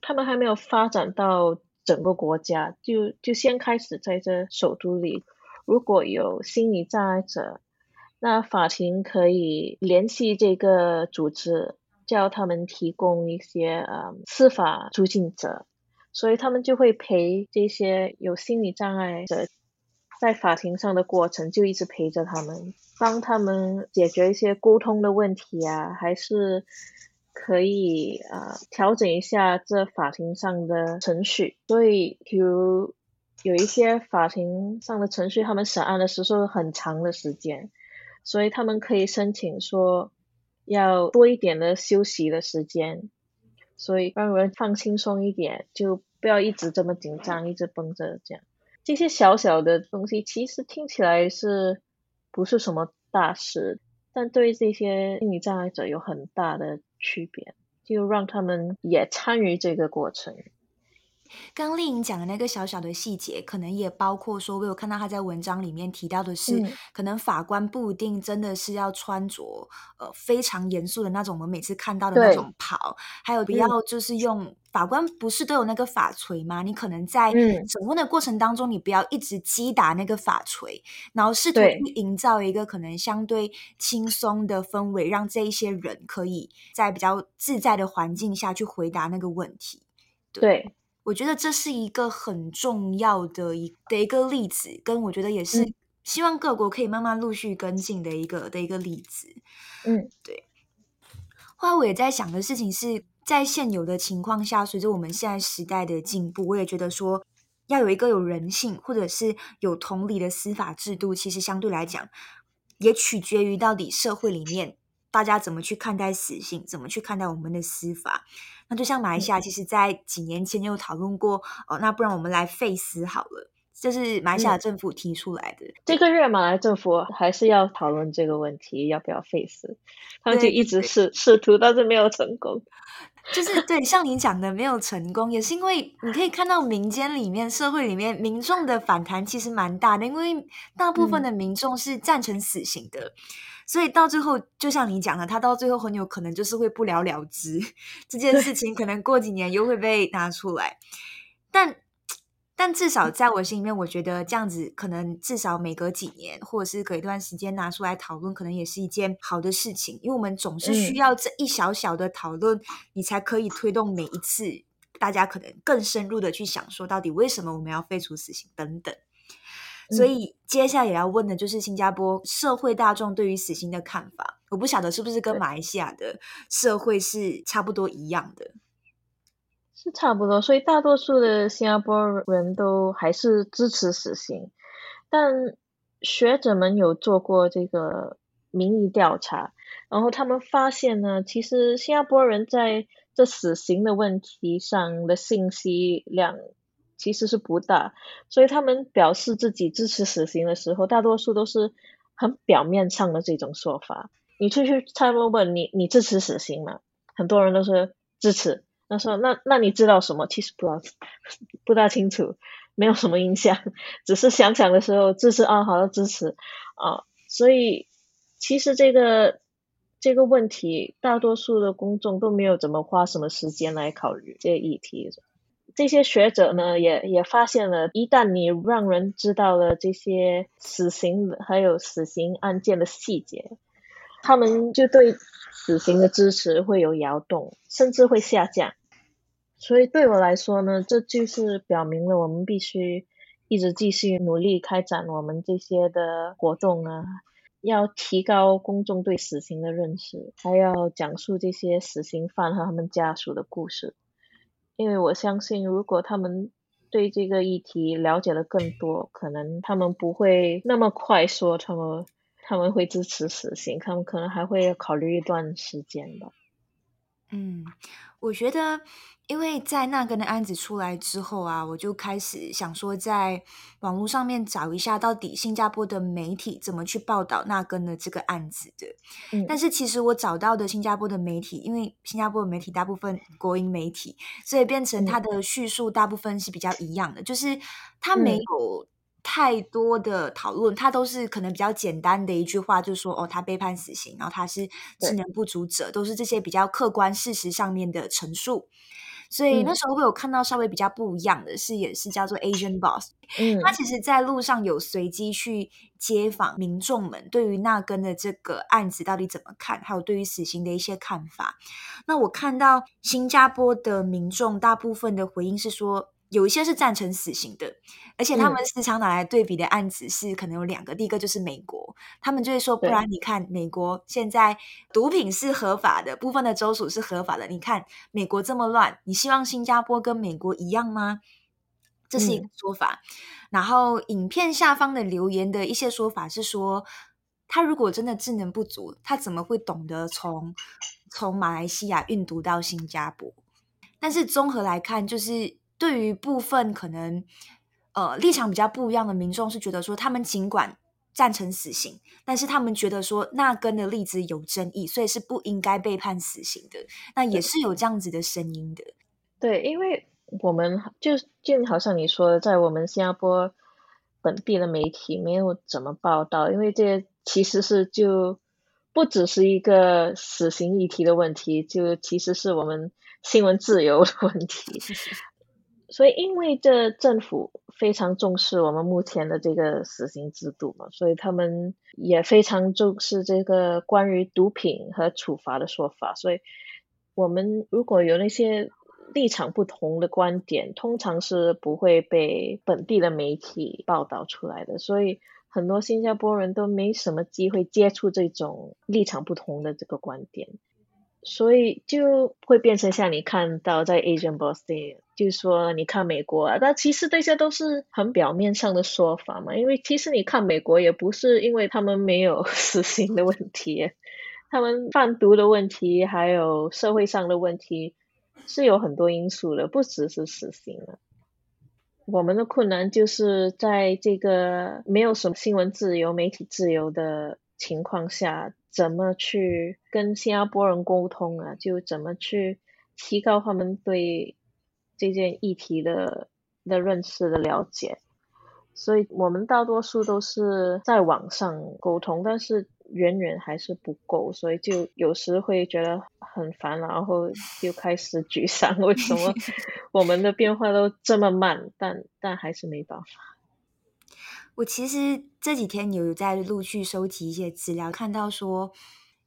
他们还没有发展到整个国家，就就先开始在这首都里。如果有心理障碍者，那法庭可以联系这个组织，叫他们提供一些呃司法促进者，所以他们就会陪这些有心理障碍者在法庭上的过程，就一直陪着他们，帮他们解决一些沟通的问题啊，还是可以呃调整一下这法庭上的程序。所以，比如有一些法庭上的程序，他们审案的时候很长的时间，所以他们可以申请说。要多一点的休息的时间，所以让人放轻松一点，就不要一直这么紧张，一直绷着这样。这些小小的东西其实听起来是不是什么大事，但对这些心理障碍者有很大的区别，就让他们也参与这个过程。刚刚丽颖讲的那个小小的细节，可能也包括说，我有看到她在文章里面提到的是，嗯、可能法官不一定真的是要穿着呃非常严肃的那种，我们每次看到的那种袍，还有不要就是用、嗯、法官不是都有那个法锤吗？你可能在审问的过程当中，你不要一直击打那个法锤，然后试图去营造一个可能相对轻松的氛围，让这一些人可以在比较自在的环境下去回答那个问题。对。对我觉得这是一个很重要的一的一个例子，跟我觉得也是希望各国可以慢慢陆续跟进的一个的一个例子。嗯，对。后来我也在想的事情是在现有的情况下，随着我们现在时代的进步，我也觉得说要有一个有人性或者是有同理的司法制度，其实相对来讲也取决于到底社会里面大家怎么去看待死刑，怎么去看待我们的司法。那就像马来西亚，其实在几年前就有讨论过哦，那不然我们来废死好了，这是马来西亚政府提出来的。这个月马来政府还是要讨论这个问题，要不要废死？他们就一直试试图，但是没有成功。就是对，像你讲的没有成功，也是因为你可以看到民间里面、社会里面民众的反弹其实蛮大的，因为大部分的民众是赞成死刑的。嗯所以到最后，就像你讲的，他到最后很有可能就是会不了了之，这件事情可能过几年又会被拿出来。但但至少在我心里面，我觉得这样子可能至少每隔几年，或者是隔一段时间拿出来讨论，可能也是一件好的事情。因为我们总是需要这一小小的讨论，你才可以推动每一次大家可能更深入的去想说，到底为什么我们要废除死刑等等。所以接下来也要问的就是新加坡社会大众对于死刑的看法。我不晓得是不是跟马来西亚的社会是差不多一样的，是差不多。所以大多数的新加坡人都还是支持死刑，但学者们有做过这个民意调查，然后他们发现呢，其实新加坡人在这死刑的问题上的信息量。其实是不大，所以他们表示自己支持死刑的时候，大多数都是很表面上的这种说法。你出去差不多问你，你支持死刑吗？很多人都说支持。他说那那你知道什么？其实不知道，不大清楚，没有什么印象，只是想想的时候支持啊，好的支持啊。所以其实这个这个问题，大多数的公众都没有怎么花什么时间来考虑这个议题。这些学者呢，也也发现了，一旦你让人知道了这些死刑还有死刑案件的细节，他们就对死刑的支持会有摇动，甚至会下降。所以对我来说呢，这就是表明了我们必须一直继续努力开展我们这些的活动啊，要提高公众对死刑的认识，还要讲述这些死刑犯和他们家属的故事。因为我相信，如果他们对这个议题了解的更多，可能他们不会那么快说他们他们会支持死刑，他们可能还会考虑一段时间吧。嗯，我觉得。因为在那根的案子出来之后啊，我就开始想说，在网络上面找一下，到底新加坡的媒体怎么去报道那根的这个案子的。嗯，但是其实我找到的新加坡的媒体，因为新加坡的媒体大部分国营媒体，所以变成它的叙述大部分是比较一样的，嗯，就是它没有。太多的讨论，他都是可能比较简单的一句话，就是说哦，他被判死刑，然后他是智能不足者，都是这些比较客观事实上面的陈述。所以那时候会有看到稍微比较不一样的是，也是叫做 Asian Boss。嗯，他其实在路上有随机去街访民众们对于那根的这个案子到底怎么看，还有对于死刑的一些看法。那我看到新加坡的民众大部分的回应是说，有一些是赞成死刑的，而且他们时常拿来对比的案子是可能有两个，第一个就是美国，他们就会说，不然你看美国现在毒品是合法的，部分的州属是合法的，你看美国这么乱，你希望新加坡跟美国一样吗？这是一个说法。然后影片下方的留言的一些说法是说，他如果真的智能不足，他怎么会懂得从从马来西亚运毒到新加坡？但是综合来看，就是。对于部分可能呃立场比较不一样的民众是觉得说，他们尽管赞成死刑，但是他们觉得说那根的例子有争议，所以是不应该被判死刑的。那也是有这样子的声音的。对，因为我们就就好像你说的，在我们新加坡本地的媒体没有怎么报道，因为这其实是就不只是一个死刑议题的问题，就其实是我们新闻自由的问题。所以，因为这政府非常重视我们目前的这个死刑制度嘛，所以他们也非常重视这个关于毒品和处罚的说法。所以，我们如果有那些立场不同的观点，通常是不会被本地的媒体报道出来的。所以，很多新加坡人都没什么机会接触这种立场不同的这个观点。所以就会变成像你看到在 Asian Boss Day，就是说你看美国啊，但其实这些都是很表面上的说法嘛。因为其实你看美国也不是因为他们没有 死刑的问题，他们贩毒的问题还有社会上的问题是有很多因素的，不只是死刑了。我们的困难就是在这个没有什么新闻自由、媒体自由的情况下。怎么去跟新加坡人沟通啊？就怎么去提高他们对这件议题的的认识的了解？所以我们大多数都是在网上沟通，但是远远还是不够，所以就有时会觉得很烦，然后就开始沮丧。为什么我们的变化都这么慢？但但还是没办法。我其实这几天有在陆续收集一些资料，看到说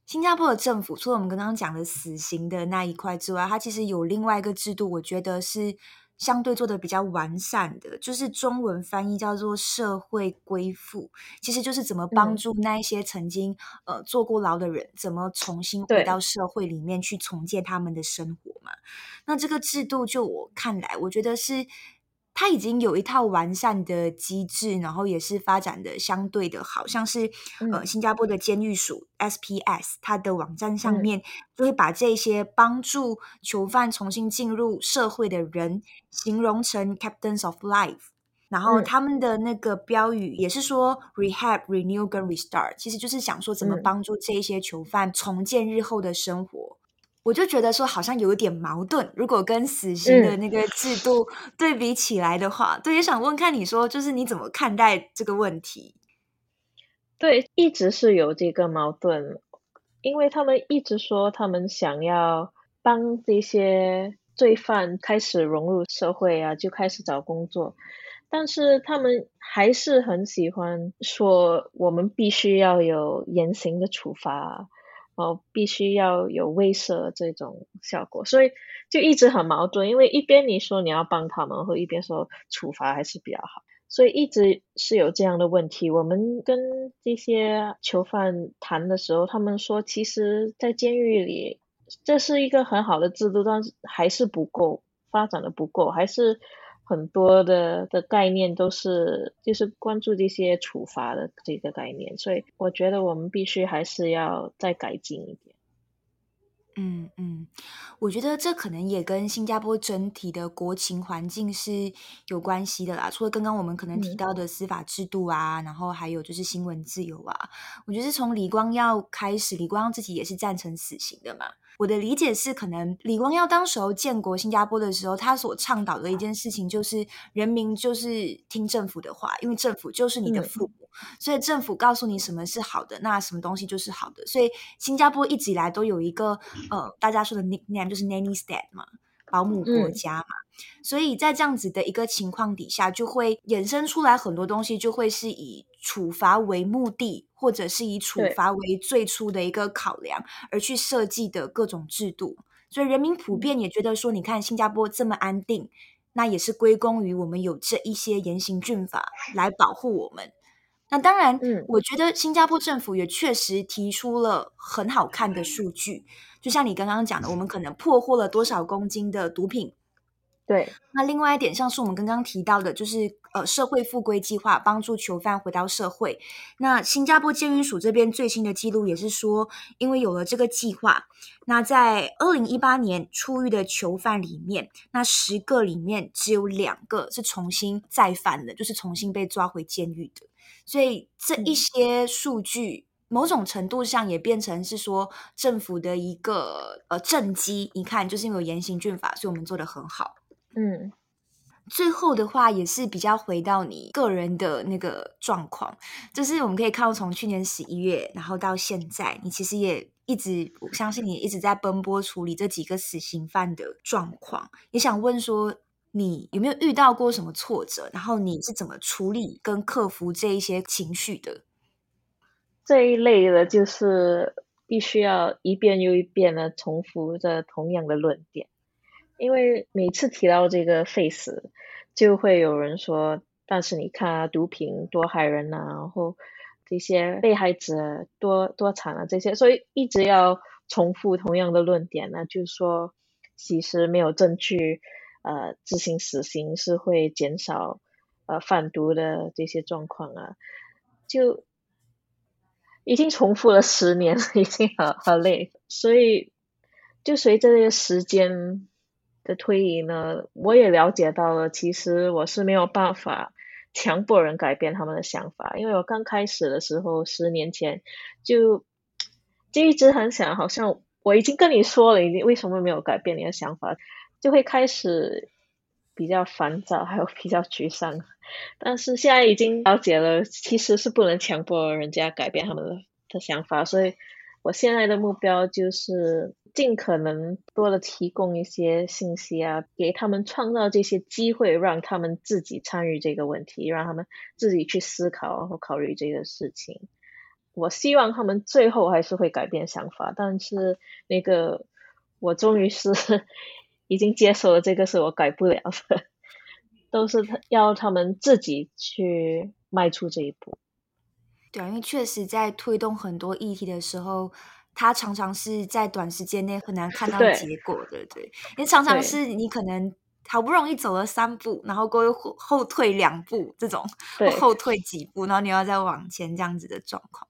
新加坡的政府除了我们刚刚讲的死刑的那一块之外，它其实有另外一个制度，我觉得是相对做的比较完善的，就是中文翻译叫做社会归附，其实就是怎么帮助那一些曾经、嗯、呃坐过牢的人，怎么重新回到社会里面去重建他们的生活嘛。那这个制度就我看来，我觉得是。它已经有一套完善的机制，然后也是发展的相对的好，像是呃新加坡的监狱署 SPS，它的网站上面就会把这些帮助囚犯重新进入社会的人形容成 Captains of Life，然后他们的那个标语也是说 Rehab、Renew 跟 Restart，其实就是想说怎么帮助这些囚犯重建日后的生活。我就觉得说好像有一点矛盾，如果跟死刑的那个制度对比起来的话，嗯、对，也想问看你说，就是你怎么看待这个问题？对，一直是有这个矛盾，因为他们一直说他们想要帮这些罪犯开始融入社会啊，就开始找工作，但是他们还是很喜欢说我们必须要有严刑的处罚。哦，必须要有威慑这种效果，所以就一直很矛盾。因为一边你说你要帮他们，和一边说处罚还是比较好，所以一直是有这样的问题。我们跟这些囚犯谈的时候，他们说，其实，在监狱里这是一个很好的制度，但是还是不够，发展的不够，还是。很多的的概念都是就是关注这些处罚的这个概念，所以我觉得我们必须还是要再改进一点。嗯嗯，我觉得这可能也跟新加坡整体的国情环境是有关系的啦。除了刚刚我们可能提到的司法制度啊，嗯、然后还有就是新闻自由啊，我觉得是从李光耀开始，李光耀自己也是赞成死刑的嘛。我的理解是，可能李光耀当时候建国新加坡的时候，他所倡导的一件事情就是人民就是听政府的话，因为政府就是你的父母，嗯、所以政府告诉你什么是好的，那什么东西就是好的。所以新加坡一直以来都有一个呃，大家说的 nickname 就是 nanny state 嘛，保姆国家嘛。嗯、所以在这样子的一个情况底下，就会衍生出来很多东西，就会是以处罚为目的，或者是以处罚为最初的一个考量而去设计的各种制度。所以人民普遍也觉得说，你看新加坡这么安定，那也是归功于我们有这一些严刑峻法来保护我们。那当然，嗯，我觉得新加坡政府也确实提出了很好看的数据，就像你刚刚讲的，我们可能破获了多少公斤的毒品。对，那另外一点，像是我们刚刚提到的，就是呃，社会复归计划帮助囚犯回到社会。那新加坡监狱署这边最新的记录也是说，因为有了这个计划，那在二零一八年出狱的囚犯里面，那十个里面只有两个是重新再犯的，就是重新被抓回监狱的。所以这一些数据，某种程度上也变成是说政府的一个呃政绩。你看，就是因为有严刑峻法，所以我们做的很好。嗯，最后的话也是比较回到你个人的那个状况，就是我们可以看到从去年十一月，然后到现在，你其实也一直，我相信你一直在奔波处理这几个死刑犯的状况。也想问说，你有没有遇到过什么挫折？然后你是怎么处理跟克服这一些情绪的？这一类的，就是必须要一遍又一遍的重复着同样的论点。因为每次提到这个 face，，就会有人说：“但是你看啊，毒品多害人呐，然后这些被害者多多惨啊，这些，所以一直要重复同样的论点呢，就是说，其实没有证据，呃，执行死刑是会减少呃贩毒的这些状况啊，就已经重复了十年了，已经好好累，所以就随着这个时间。”的推移呢，我也了解到了，其实我是没有办法强迫人改变他们的想法，因为我刚开始的时候，十年前就就一直很想，好像我已经跟你说了，你为什么没有改变你的想法，就会开始比较烦躁，还有比较沮丧。但是现在已经了解了，其实是不能强迫人家改变他们的的想法，所以我现在的目标就是。尽可能多的提供一些信息啊，给他们创造这些机会，让他们自己参与这个问题，让他们自己去思考和考虑这个事情。我希望他们最后还是会改变想法，但是那个我终于是已经接受了这个是我改不了的，都是要他们自己去迈出这一步。对，因为确实在推动很多议题的时候。他常常是在短时间内很难看到结果的，对，对，因为常常是你可能好不容易走了三步，然后过后退两步，这种后退几步，然后你要再往前这样子的状况。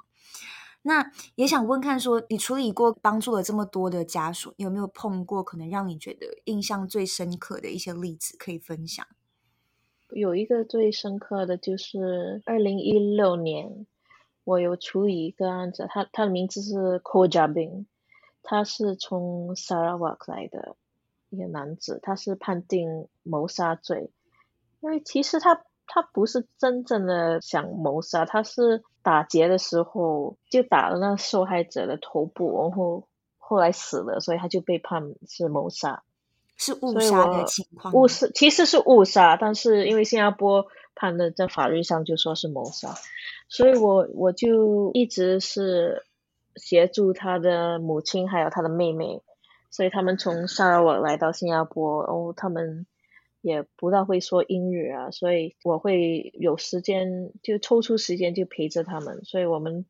那也想问看说，你处理过帮助了这么多的家属，你有没有碰过可能让你觉得印象最深刻的一些例子可以分享？有一个最深刻的就是二零一六年。我有处理一个案子，他他的名字是 k o j a b i n 他是从 Sarawak 来的一个男子，他是判定谋杀罪，因为其实他他不是真正的想谋杀，他是打劫的时候就打了那受害者的头部，然后后来死了，所以他就被判是谋杀，是误杀的情况，误杀其实是误杀，但是因为新加坡判的在法律上就说是谋杀。所以我我就一直是协助他的母亲还有他的妹妹，所以他们从沙拉瓦来到新加坡，然后他们也不大会说英语啊，所以我会有时间就抽出时间就陪着他们，所以我们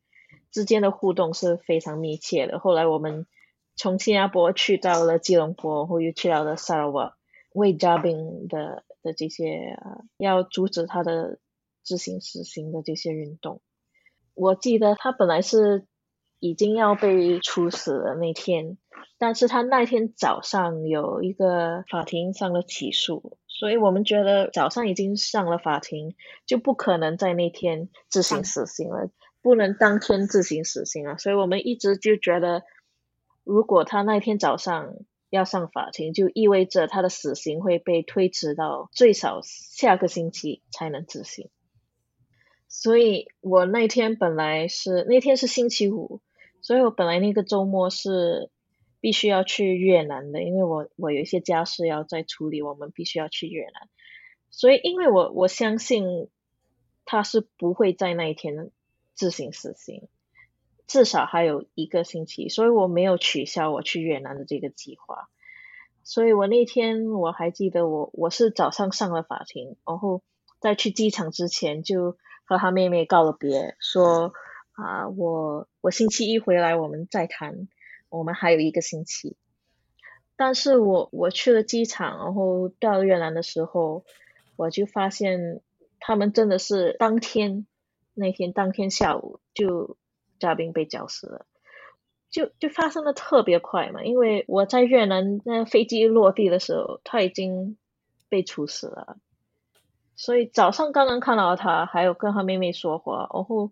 之间的互动是非常密切的。后来我们从新加坡去到了吉隆坡，然后又去到了萨拉瓦，为 Jabing 的的这些，要阻止他的。执行死刑的这些运动，我记得他本来是已经要被处死的那天，但是他那天早上有一个法庭上的起诉，所以我们觉得早上已经上了法庭，就不可能在那天执行死刑了，不能当天执行死刑啊，所以我们一直就觉得，如果他那天早上要上法庭，就意味着他的死刑会被推迟到最少下个星期才能执行。所以我那天本来是那天是星期五，所以我本来那个周末是必须要去越南的，因为我我有一些家事要再处理，我们必须要去越南。所以，因为我我相信他是不会在那一天自行死刑，至少还有一个星期，所以我没有取消我去越南的这个计划。所以我那天我还记得我，我我是早上上了法庭，然后在去机场之前就和他妹妹告了别，说啊，我我星期一回来我们再谈，我们还有一个星期。但是我我去了机场，然后到越南的时候，我就发现他们真的是当天那天当天下午就嘉宾被绞死了。就就发生的特别快嘛，因为我在越南那飞机落地的时候，他已经被处死了，所以早上刚刚看到他，还有跟他妹妹说话，然后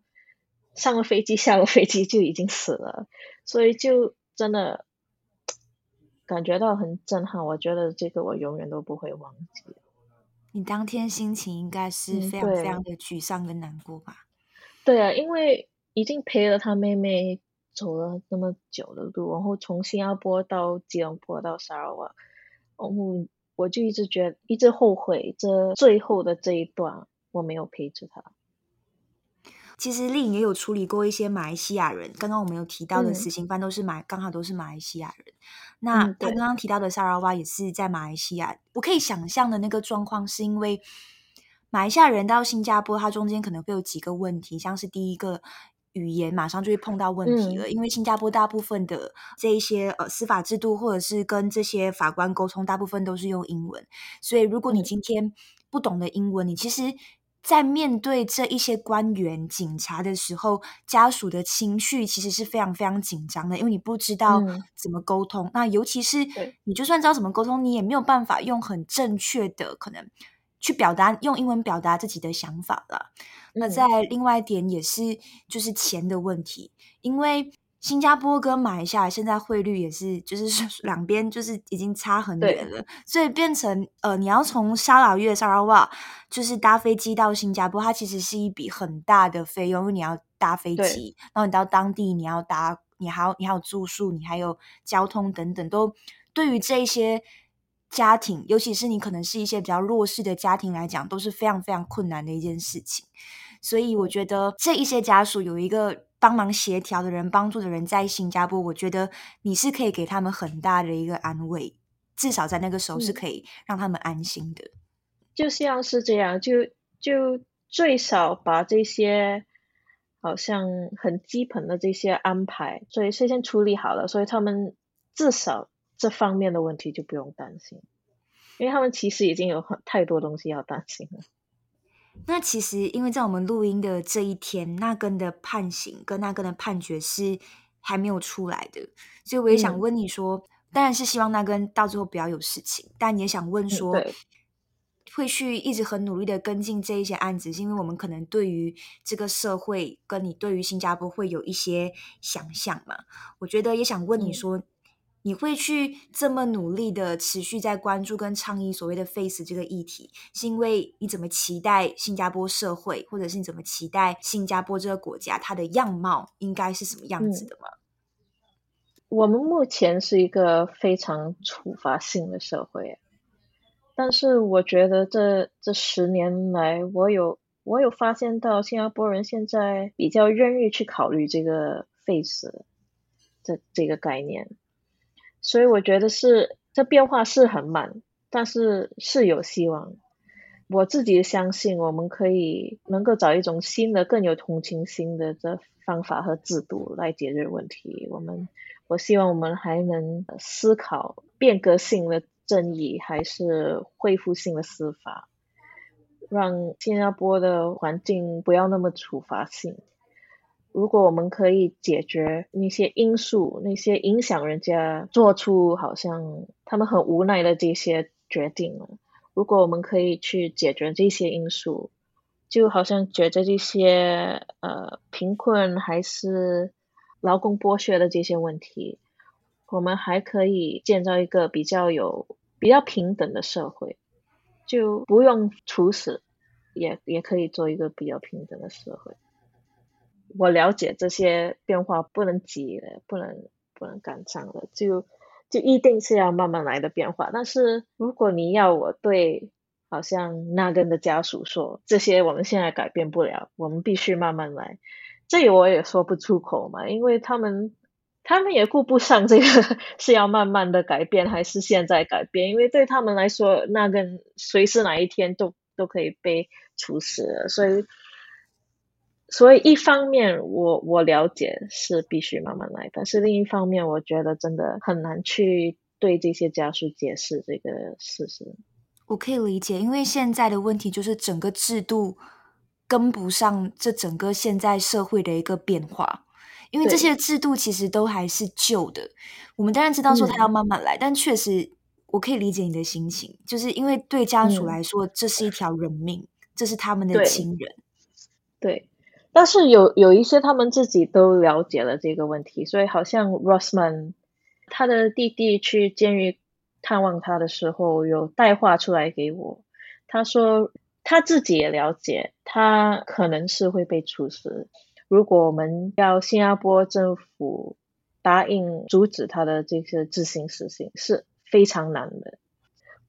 上了飞机，下了飞机就已经死了，所以就真的感觉到很震撼。我觉得这个我永远都不会忘记。你当天心情应该是非常非常的沮丧跟难过吧？对啊，因为已经陪了他妹妹。走了那么久的路，然后从新加坡到吉隆坡到沙拉瓦，然后我就一直觉得，一直后悔这最后的这一段我没有陪着他。其实丽颖也有处理过一些马来西亚人，刚刚我们有提到的死刑犯都是马，嗯、刚好都是马来西亚人。那他刚刚提到的沙拉瓦也是在马来西亚，我可以想象的那个状况是因为马来西亚人到新加坡，它中间可能会有几个问题，像是第一个。语言马上就会碰到问题了，嗯、因为新加坡大部分的这一些呃司法制度，或者是跟这些法官沟通，大部分都是用英文。所以如果你今天不懂得英文，嗯、你其实，在面对这一些官员、警察的时候，家属的情绪其实是非常非常紧张的，因为你不知道怎么沟通。嗯、那尤其是你就算知道怎么沟通，你也没有办法用很正确的可能。去表达，用英文表达自己的想法了。那在另外一点也是，就是钱的问题，因为新加坡跟马来西亚现在汇率也是，就 是两边就是已经差很远了，所以变成呃，你要从沙拉越沙拉瓦就是搭飞机到新加坡，它其实是一笔很大的费用，因为你要搭飞机，然后你到当地你要搭，你还要你还有住宿，你还有交通等等，都对于这些。家庭，尤其是你可能是一些比较弱势的家庭来讲，都是非常非常困难的一件事情。所以我觉得这一些家属有一个帮忙协调的人、帮助的人在新加坡，我觉得你是可以给他们很大的一个安慰，至少在那个时候是可以让他们安心的。就像是这样，就就最少把这些好像很基本的这些安排，所以事先处理好了，所以他们至少。这方面的问题就不用担心，因为他们其实已经有很太多东西要担心了。那其实，因为在我们录音的这一天，那根的判刑跟那根的判决是还没有出来的，所以我也想问你说，嗯、当然是希望那根到最后不要有事情，但也想问说，嗯、会去一直很努力的跟进这一些案子，是因为我们可能对于这个社会跟你对于新加坡会有一些想象嘛？我觉得也想问你说。嗯你会去这么努力的持续在关注跟倡议所谓的 FACE 这个议题，是因为你怎么期待新加坡社会，或者是你怎么期待新加坡这个国家它的样貌应该是什么样子的吗？我们目前是一个非常处罚性的社会，但是我觉得这这十年来，我有我有发现到新加坡人现在比较愿意去考虑这个 FACE 这这个概念。所以我觉得是这变化是很慢，但是是有希望。我自己相信我们可以能够找一种新的、更有同情心的这方法和制度来解决问题。我们我希望我们还能思考变革性的正义，还是恢复性的司法，让新加坡的环境不要那么处罚性。如果我们可以解决那些因素，那些影响人家做出好像他们很无奈的这些决定了，如果我们可以去解决这些因素，就好像解决这些呃贫困还是劳工剥削的这些问题，我们还可以建造一个比较有比较平等的社会，就不用处死，也也可以做一个比较平等的社会。我了解这些变化不能急了，不能不能赶上了，就就一定是要慢慢来的变化。但是如果你要我对好像那根的家属说这些，我们现在改变不了，我们必须慢慢来，这我也说不出口嘛，因为他们他们也顾不上这个 是要慢慢的改变还是现在改变，因为对他们来说，那根随时哪一天都都可以被处死，所以。所以一方面我我了解是必须慢慢来，但是另一方面我觉得真的很难去对这些家属解释这个事实。我可以理解，因为现在的问题就是整个制度跟不上这整个现在社会的一个变化，因为这些制度其实都还是旧的。我们当然知道说他要慢慢来，嗯、但确实我可以理解你的心情，就是因为对家属来说，这是一条人命，嗯、这是他们的亲人。对。但是有有一些他们自己都了解了这个问题，所以好像 Rossman 他的弟弟去监狱探望他的时候，有带话出来给我。他说他自己也了解，他可能是会被处死。如果我们要新加坡政府答应阻止他的这些执行死刑，是非常难的。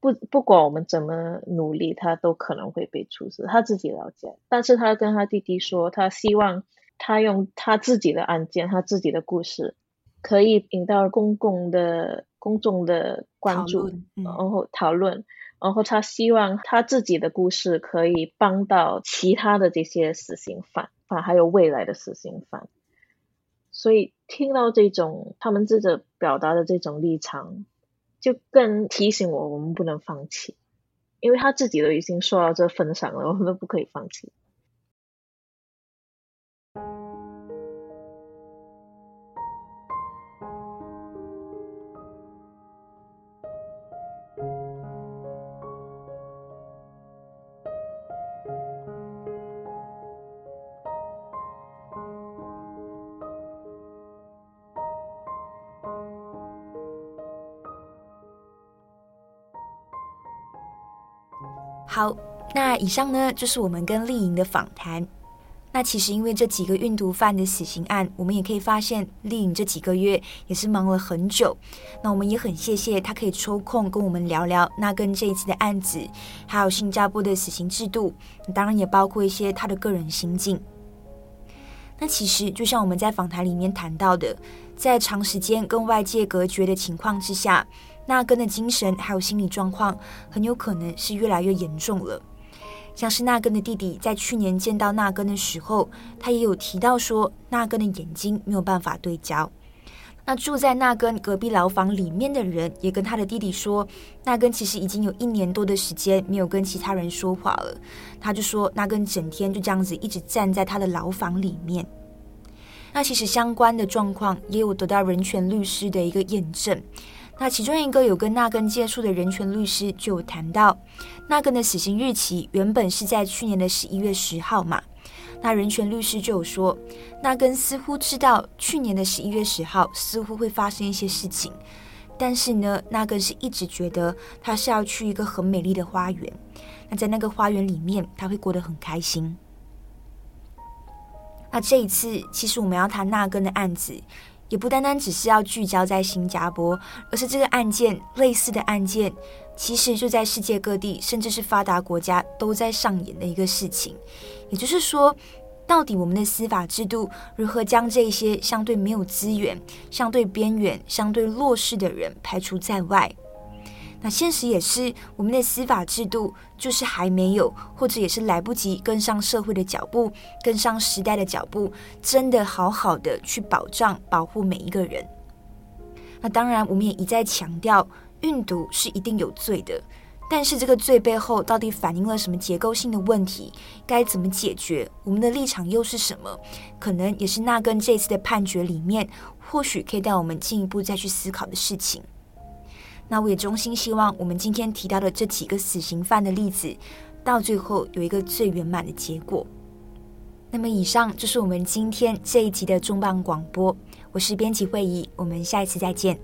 不，不管我们怎么努力，他都可能会被处死。他自己了解，但是他跟他弟弟说，他希望他用他自己的案件，他自己的故事，可以引到公共的公众的关注，嗯、然后讨论，然后他希望他自己的故事可以帮到其他的这些死刑犯，啊，还有未来的死刑犯。所以听到这种他们自己表达的这种立场。就更提醒我，我们不能放弃，因为他自己都已经说到这份上了，我们都不可以放弃。好，那以上呢就是我们跟丽颖的访谈。那其实因为这几个运毒犯的死刑案，我们也可以发现丽颖这几个月也是忙了很久。那我们也很谢谢她可以抽空跟我们聊聊那跟这一次的案子，还有新加坡的死刑制度，当然也包括一些她的个人心境。那其实就像我们在访谈里面谈到的，在长时间跟外界隔绝的情况之下。那根的精神还有心理状况很有可能是越来越严重了。像是那根的弟弟在去年见到那根的时候，他也有提到说，那根的眼睛没有办法对焦。那住在那根隔壁牢房里面的人也跟他的弟弟说，那根其实已经有一年多的时间没有跟其他人说话了。他就说，那根整天就这样子一直站在他的牢房里面。那其实相关的状况也有得到人权律师的一个验证。那其中一个有跟纳根接触的人权律师就有谈到，纳根的死刑日期原本是在去年的十一月十号嘛。那人权律师就有说，纳根似乎知道去年的十一月十号似乎会发生一些事情，但是呢，纳根是一直觉得他是要去一个很美丽的花园，那在那个花园里面他会过得很开心。那这一次，其实我们要谈纳根的案子。也不单单只是要聚焦在新加坡，而是这个案件类似的案件，其实就在世界各地，甚至是发达国家都在上演的一个事情。也就是说，到底我们的司法制度如何将这些相对没有资源、相对边缘、相对弱势的人排除在外？那现实也是，我们的司法制度就是还没有，或者也是来不及跟上社会的脚步，跟上时代的脚步，真的好好的去保障、保护每一个人。那当然，我们也一再强调，运毒是一定有罪的，但是这个罪背后到底反映了什么结构性的问题？该怎么解决？我们的立场又是什么？可能也是纳根这次的判决里面，或许可以带我们进一步再去思考的事情。那我也衷心希望，我们今天提到的这几个死刑犯的例子，到最后有一个最圆满的结果。那么，以上就是我们今天这一集的重磅广播。我是编辑会议，我们下一次再见。